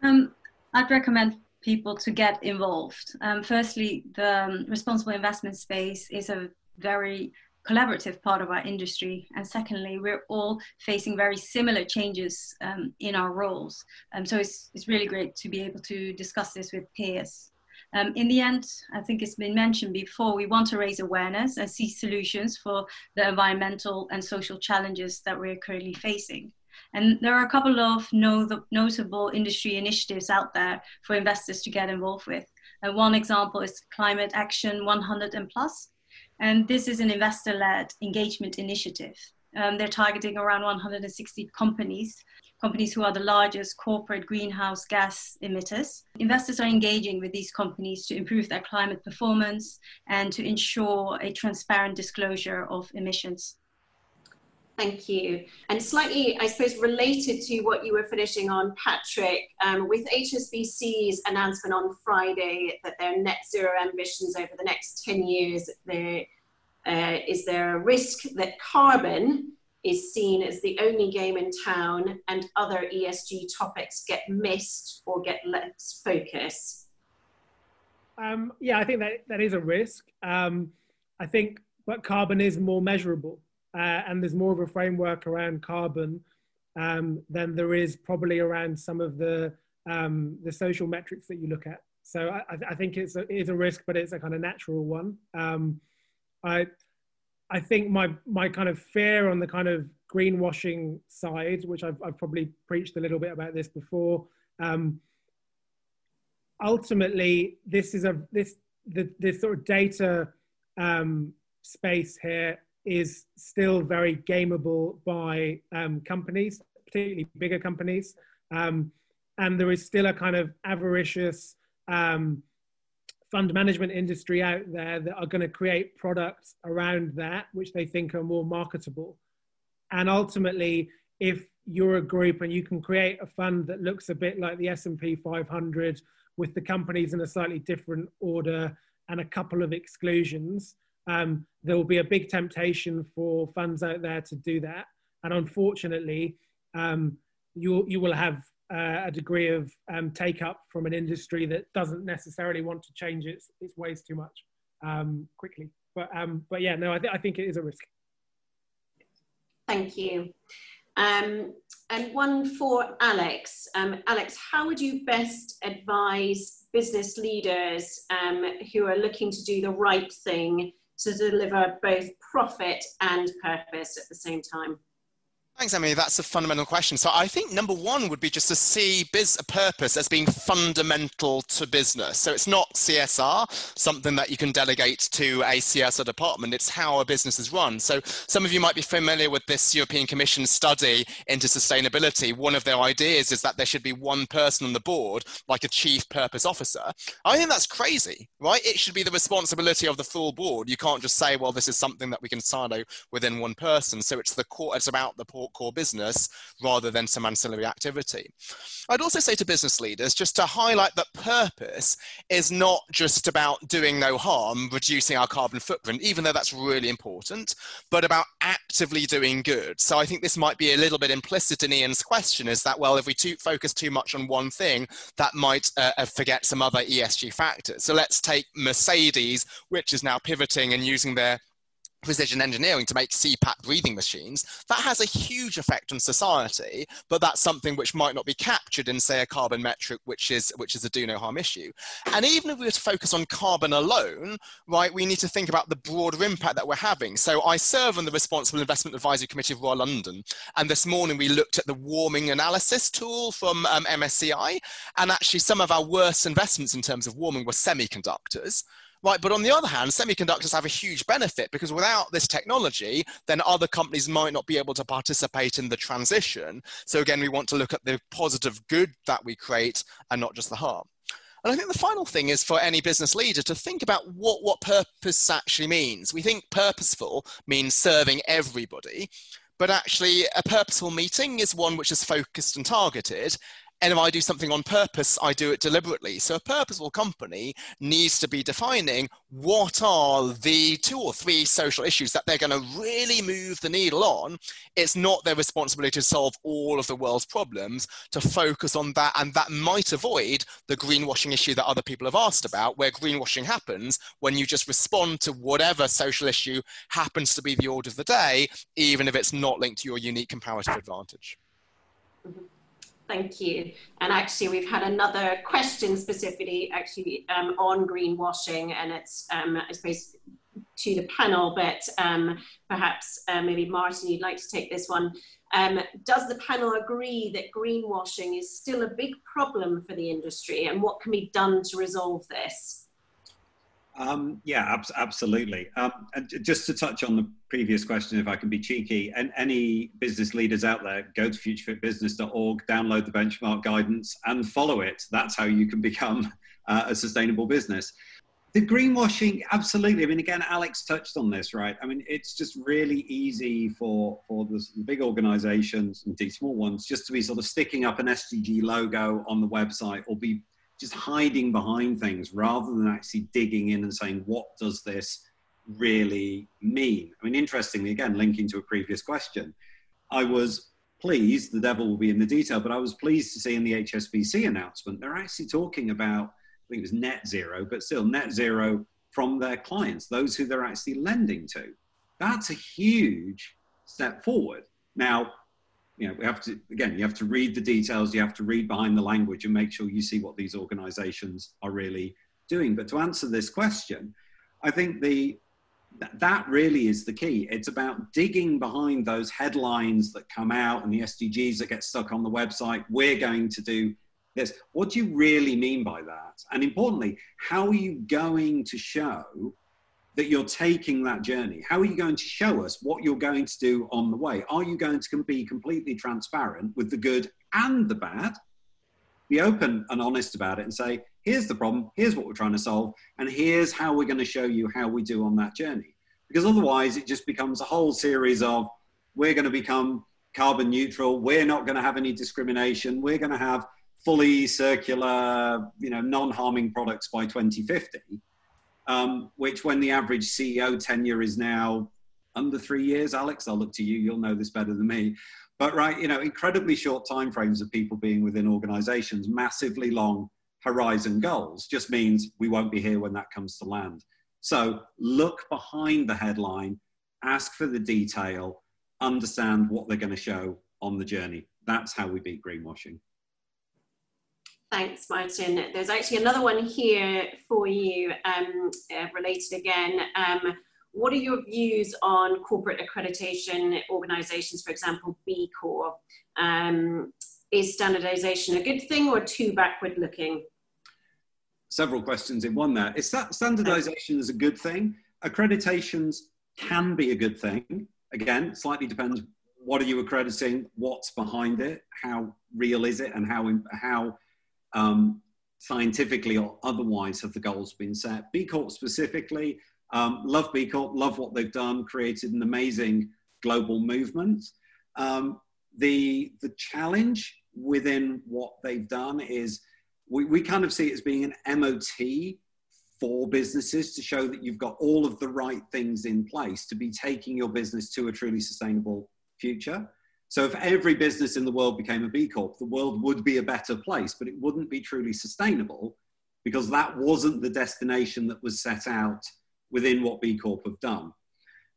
Um, I'd recommend people to get involved. Um, firstly, the um, responsible investment space is a very collaborative part of our industry. And secondly, we're all facing very similar changes um, in our roles. Um, so it's, it's really great to be able to discuss this with peers. Um, in the end, I think it's been mentioned before, we want to raise awareness and see solutions for the environmental and social challenges that we're currently facing. And there are a couple of notable industry initiatives out there for investors to get involved with. And one example is Climate Action 100 and Plus, and this is an investor led engagement initiative. Um, they're targeting around 160 companies, companies who are the largest corporate greenhouse gas emitters. Investors are engaging with these companies to improve their climate performance and to ensure a transparent disclosure of emissions. Thank you. And slightly, I suppose, related to what you were finishing on, Patrick, um, with HSBC's announcement on Friday that their net zero ambitions over the next 10 years, there, uh, is there a risk that carbon is seen as the only game in town and other ESG topics get missed or get less focus? Um, yeah, I think that, that is a risk. Um, I think, but carbon is more measurable uh, and there's more of a framework around carbon um, than there is probably around some of the um, the social metrics that you look at. So I, I think it's a, it is a risk, but it's a kind of natural one. Um, I I think my my kind of fear on the kind of greenwashing side, which I've, I've probably preached a little bit about this before. Um, ultimately, this is a this the this sort of data um, space here is still very gameable by um, companies, particularly bigger companies. Um, and there is still a kind of avaricious um, fund management industry out there that are going to create products around that, which they think are more marketable. And ultimately, if you're a group and you can create a fund that looks a bit like the S&P 500 with the companies in a slightly different order and a couple of exclusions, um, there will be a big temptation for funds out there to do that. And unfortunately, um, you, you will have uh, a degree of um, take up from an industry that doesn't necessarily want to change its, its ways too much um, quickly. But, um, but yeah, no, I, th- I think it is a risk. Thank you. Um, and one for Alex. Um, Alex, how would you best advise business leaders um, who are looking to do the right thing to deliver both profit and purpose at the same time? Thanks, Emily. That's a fundamental question. So I think number one would be just to see biz a purpose as being fundamental to business. So it's not CSR, something that you can delegate to a CSR department. It's how a business is run. So some of you might be familiar with this European Commission study into sustainability. One of their ideas is that there should be one person on the board, like a chief purpose officer. I think that's crazy, right? It should be the responsibility of the full board. You can't just say, well, this is something that we can silo within one person. So it's the core, it's about the core business rather than some ancillary activity. I'd also say to business leaders just to highlight that purpose is not just about doing no harm, reducing our carbon footprint, even though that's really important, but about actively doing good. So I think this might be a little bit implicit in Ian's question is that, well, if we too, focus too much on one thing, that might uh, uh forget some other ESG factors. So let's take Mercedes, which is now pivoting and using their precision engineering to make CPAP breathing machines, that has a huge effect on society, but that's something which might not be captured in, say, a carbon metric, which is which is a do no harm issue. And even if we were to focus on carbon alone, right, we need to think about the broader impact that we're having. So I serve on the Responsible Investment Advisory Committee of Royal London, and this morning we looked at the warming analysis tool from um, MSCI, and actually some of our worst investments in terms of warming were semiconductors. Right, but on the other hand, semiconductors have a huge benefit because without this technology, then other companies might not be able to participate in the transition. So again, we want to look at the positive good that we create and not just the harm. And I think the final thing is for any business leader to think about what, what purpose actually means. We think purposeful means serving everybody, but actually a purposeful meeting is one which is focused and targeted and if I do something on purpose, I do it deliberately. So a purposeful company needs to be defining what are the two or three social issues that they're going to really move the needle on. It's not their responsibility to solve all of the world's problems, to focus on that. And that might avoid the greenwashing issue that other people have asked about, where greenwashing happens when you just respond to whatever social issue happens to be the order of the day, even if it's not linked to your unique comparative advantage. Mm-hmm. Thank you. And actually, we've had another question specifically actually um, on greenwashing, and it's, um, I suppose, to the panel, but um, perhaps uh, maybe Martin, you'd like to take this one. Um, does the panel agree that greenwashing is still a big problem for the industry, and what can be done to resolve this? Um, yeah, ab- absolutely. Um, and just to touch on the previous question, if I can be cheeky, and any business leaders out there, go to futurefitbusiness.org, download the benchmark guidance, and follow it. That's how you can become uh, a sustainable business. The greenwashing, absolutely. I mean, again, Alex touched on this, right? I mean, it's just really easy for for the big organisations and the small ones just to be sort of sticking up an SDG logo on the website or be just hiding behind things rather than actually digging in and saying, what does this really mean? I mean, interestingly, again, linking to a previous question, I was pleased, the devil will be in the detail, but I was pleased to see in the HSBC announcement, they're actually talking about I think it was net zero, but still net zero from their clients, those who they're actually lending to. That's a huge step forward. Now, you know, we have to, again, you have to read the details, you have to read behind the language and make sure you see what these organizations are really doing. But to answer this question, I think the, that really is the key. It's about digging behind those headlines that come out and the SDGs that get stuck on the website. We're going to do this. What do you really mean by that? And importantly, how are you going to show that you're taking that journey? How are you going to show us what you're going to do on the way? Are you going to be completely transparent with the good and the bad? Be open and honest about it and say, here's the problem, here's what we're trying to solve, and here's how we're going to show you how we do on that journey. Because otherwise, it just becomes a whole series of we're going to become carbon neutral, we're not going to have any discrimination, we're going to have fully circular, you know, non-harming products by 2050, um, which when the average CEO tenure is now under three years, Alex, I'll look to you, you'll know this better than me. But right, you know, incredibly short timeframes of people being within organizations, massively long horizon goals just means we won't be here when that comes to land. So look behind the headline, ask for the detail, understand what they're going to show on the journey. That's how we beat greenwashing. Thanks, Martin. There's actually another one here for you, um, uh, related again. Um, what are your views on corporate accreditation organizations, for example, B Corp? Um, is standardization a good thing or too backward looking? Several questions in one there. Is that standardization is a good thing? Accreditations can be a good thing. Again, slightly depends what are you accrediting, what's behind it, how real is it, and how, how um, scientifically or otherwise have the goals been set. B Corp specifically, um, love B Corp, love what they've done, created an amazing global movement. Um, the, the challenge within what they've done is we, we kind of see it as being an MOT for businesses to show that you've got all of the right things in place to be taking your business to a truly sustainable future. So if every business in the world became a B Corp, the world would be a better place, but it wouldn't be truly sustainable because that wasn't the destination that was set out within what B Corp have done.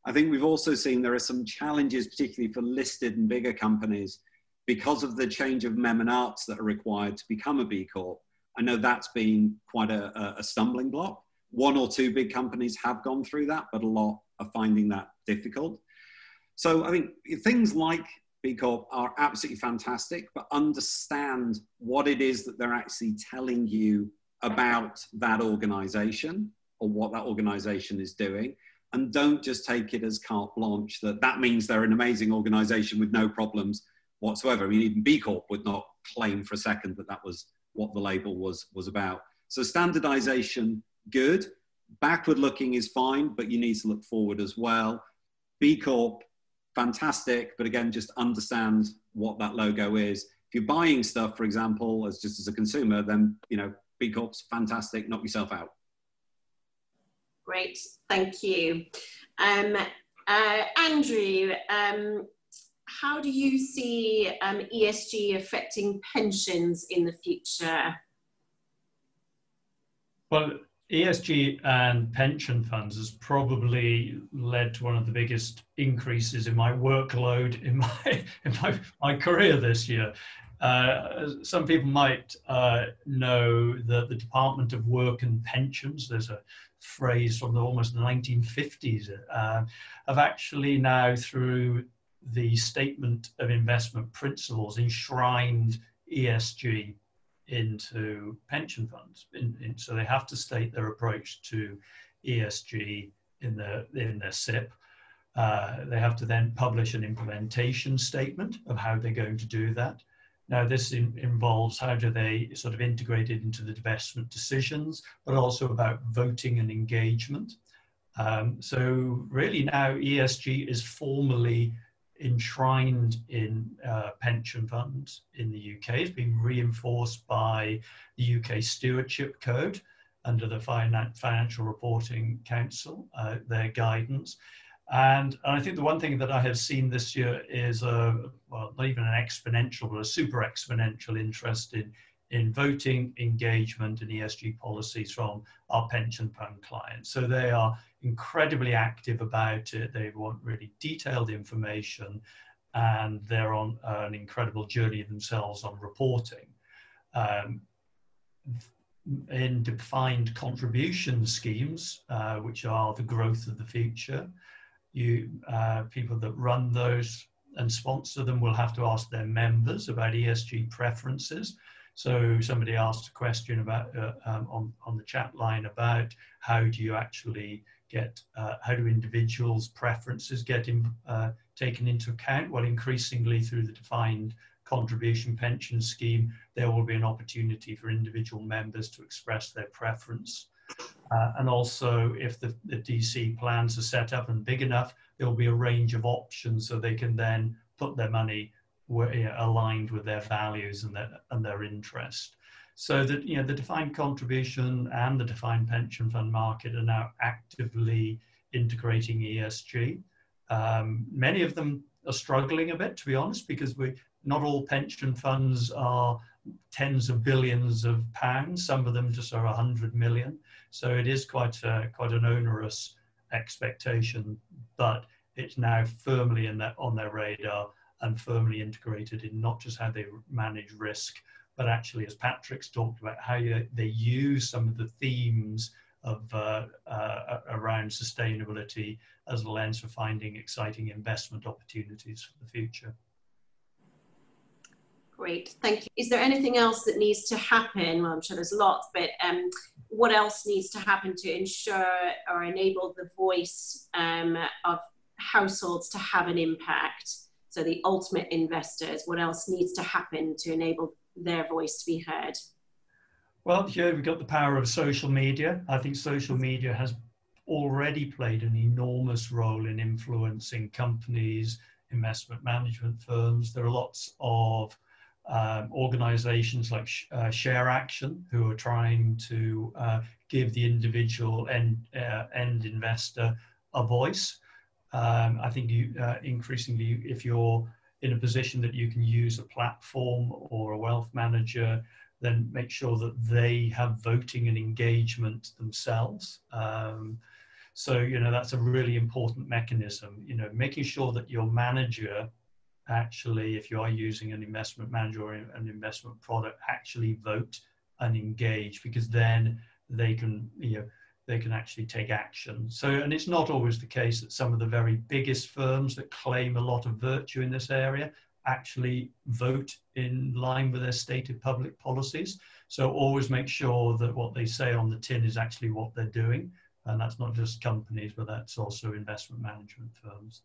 I think we've also seen there are some challenges, particularly for listed and bigger companies, because of the change of mem and arts that are required to become a B Corp. I know that's been quite a, a stumbling block. One or two big companies have gone through that, but a lot are finding that difficult. So I think things like B Corp are absolutely fantastic, but understand what it is that they're actually telling you about that organization or what that organization is doing. And don't just take it as carte blanche that that means they're an amazing organization with no problems whatsoever. I mean, even B Corp would not claim for a second that that was what the label was, was about. So standardization, good. Backward looking is fine, but you need to look forward as well. B Corp fantastic, but again, just understand what that logo is. If you're buying stuff, for example, as just as a consumer, then you know, B Corp's fantastic, knock yourself out. Great, thank you. Um, uh, Andrew, um, how do you see um, ESG affecting pensions in the future? Well, ESG and pension funds has probably led to one of the biggest increases in my workload in my *laughs* in my, my career this year. Uh, some people might uh, know that the Department of Work and Pensions, there's a phrase from the almost 1950s, uh, have actually now, through the Statement of Investment Principles, enshrined ESG into pension funds. In, in, so they have to state their approach to ESG in their in their SIP. Uh, they have to then publish an implementation statement of how they're going to do that. Now, this in, involves how do they sort of integrate it into the investment decisions, but also about voting and engagement. Um, so, really, now ESG is formally enshrined in uh, pension funds in the UK. It's been reinforced by the UK Stewardship Code under the Financial Reporting Council, uh, their guidance. And, and I think the one thing that I have seen this year is a, well, not even an exponential, but a super exponential interest in, in voting, engagement, and ESG policies from our pension fund clients. So they are incredibly active about it. They want really detailed information, and they're on an incredible journey themselves on reporting. Um, in defined contribution schemes, uh, which are the growth of the future, you uh, people that run those and sponsor them will have to ask their members about ESG preferences. So somebody asked a question about uh, um, on on the chat line about how do you actually get uh, how do individuals' preferences get in, uh, taken into account? Well, increasingly through the defined contribution pension scheme, there will be an opportunity for individual members to express their preference uh, and also, if the, the DC plans are set up and big enough, there'll be a range of options so they can then put their money where, you know, aligned with their values and their, and their interest. So that you know the defined contribution and the defined pension fund market are now actively integrating ESG. Um, many of them are struggling a bit, to be honest, because we not all pension funds are tens of billions of pounds. Some of them just are 100 million. So it is quite a, quite an onerous expectation, but it's now firmly in their, on their radar and firmly integrated in not just how they manage risk, but actually, as Patrick's talked about, how you, they use some of the themes of uh, uh, around sustainability as a lens for finding exciting investment opportunities for the future. Great, thank you. Is there anything else that needs to happen? Well, I'm sure there's lots, but um, what else needs to happen to ensure or enable the voice um, of households to have an impact? So the ultimate investors, what else needs to happen to enable their voice to be heard? Well, here we've got the power of social media. I think social media has already played an enormous role in influencing companies, investment management firms. There are lots of um, organizations like uh, Share Action, who are trying to uh, give the individual end, uh, end investor a voice. Um, I think you uh, increasingly, if you're in a position that you can use a platform or a wealth manager, then make sure that they have voting and engagement themselves. Um, so, you know, that's a really important mechanism, you know, making sure that your manager actually, if you are using an investment manager or an investment product, actually vote and engage because then they can, you know, they can actually take action. So, and it's not always the case that some of the very biggest firms that claim a lot of virtue in this area actually vote in line with their stated public policies. So always make sure that what they say on the tin is actually what they're doing. And that's not just companies, but that's also investment management firms.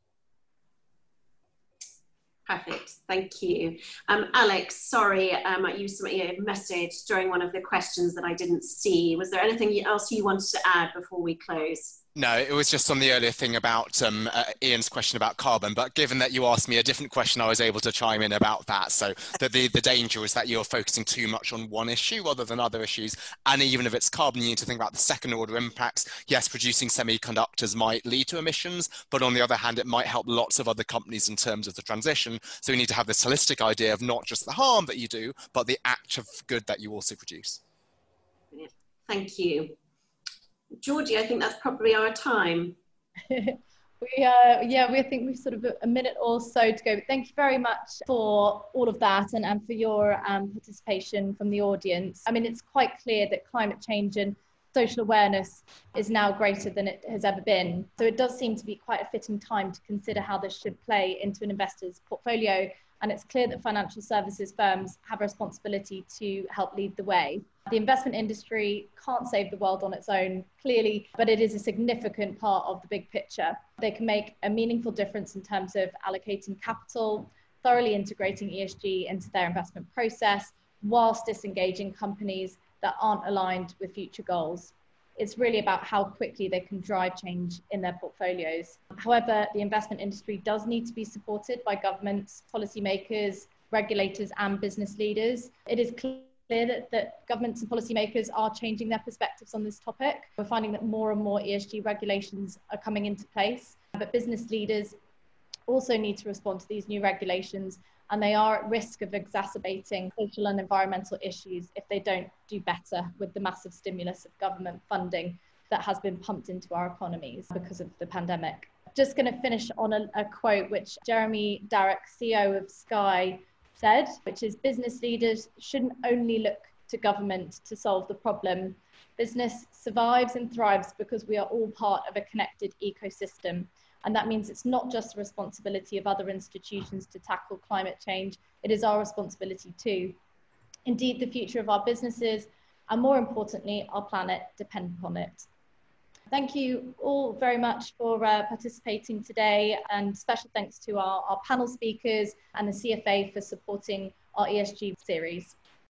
Perfect, thank you. Um, Alex, sorry, um, you me a message during one of the questions that I didn't see. Was there anything else you wanted to add before we close? No, it was just on the earlier thing about um, uh, Ian's question about carbon. But given that you asked me a different question, I was able to chime in about that. So the, the, the danger is that you're focusing too much on one issue rather than other issues. And even if it's carbon, you need to think about the second order impacts. Yes, producing semiconductors might lead to emissions, but on the other hand, it might help lots of other companies in terms of the transition. So we need to have this holistic idea of not just the harm that you do, but the act of good that you also produce. Thank you. Georgie, I think that's probably our time. *laughs* we uh, yeah, we think we've sort of a minute or so to go. But thank you very much for all of that and, and for your um, participation from the audience. I mean, it's quite clear that climate change and social awareness is now greater than it has ever been. So it does seem to be quite a fitting time to consider how this should play into an investor's portfolio and it's clear that financial services firms have a responsibility to help lead the way. The investment industry can't save the world on its own, clearly, but it is a significant part of the big picture. They can make a meaningful difference in terms of allocating capital, thoroughly integrating ESG into their investment process, whilst disengaging companies that aren't aligned with future goals. It's really about how quickly they can drive change in their portfolios. However, the investment industry does need to be supported by governments, policymakers, regulators, and business leaders. It is clear that, that governments and policymakers are changing their perspectives on this topic. We're finding that more and more ESG regulations are coming into place, but business leaders also need to respond to these new regulations and they are at risk of exacerbating social and environmental issues if they don't do better with the massive stimulus of government funding that has been pumped into our economies because of the pandemic. Just going to finish on a, a quote which Jeremy Darroch, CEO of Sky, said, which is business leaders shouldn't only look to government to solve the problem. Business survives and thrives because we are all part of a connected ecosystem. And that means it's not just the responsibility of other institutions to tackle climate change, it is our responsibility too. Indeed, the future of our businesses and more importantly, our planet depend upon it. Thank you all very much for uh, participating today and special thanks to our, our panel speakers and the CFA for supporting our ESG series.